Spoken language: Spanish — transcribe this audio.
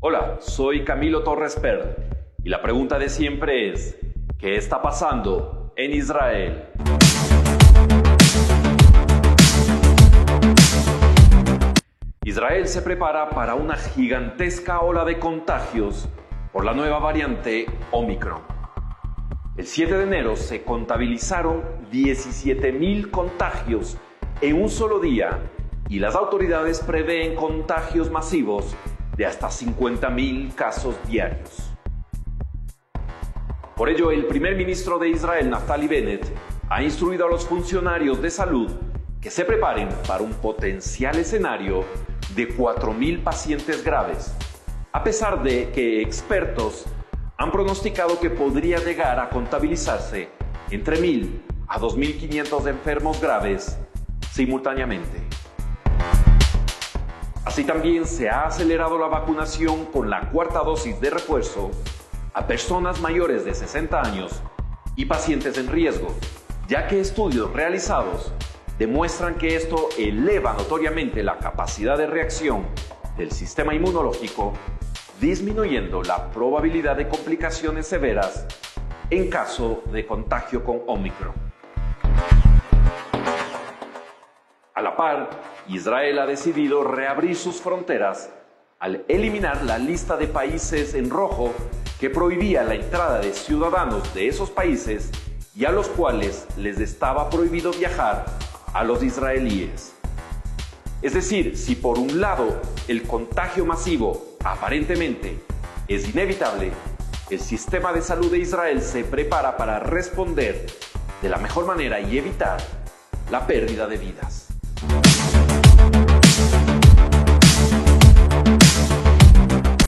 Hola, soy Camilo Torres Per y la pregunta de siempre es, ¿qué está pasando en Israel? Israel se prepara para una gigantesca ola de contagios por la nueva variante Omicron. El 7 de enero se contabilizaron 17.000 contagios en un solo día y las autoridades prevén contagios masivos de hasta 50.000 casos diarios. Por ello, el primer ministro de Israel, Naftali Bennett, ha instruido a los funcionarios de salud que se preparen para un potencial escenario de 4.000 pacientes graves, a pesar de que expertos han pronosticado que podría llegar a contabilizarse entre 1.000 a 2.500 enfermos graves simultáneamente. Así también se ha acelerado la vacunación con la cuarta dosis de refuerzo a personas mayores de 60 años y pacientes en riesgo, ya que estudios realizados demuestran que esto eleva notoriamente la capacidad de reacción del sistema inmunológico, disminuyendo la probabilidad de complicaciones severas en caso de contagio con Omicron. A la par, Israel ha decidido reabrir sus fronteras al eliminar la lista de países en rojo que prohibía la entrada de ciudadanos de esos países y a los cuales les estaba prohibido viajar a los israelíes. Es decir, si por un lado el contagio masivo aparentemente es inevitable, el sistema de salud de Israel se prepara para responder de la mejor manera y evitar la pérdida de vidas.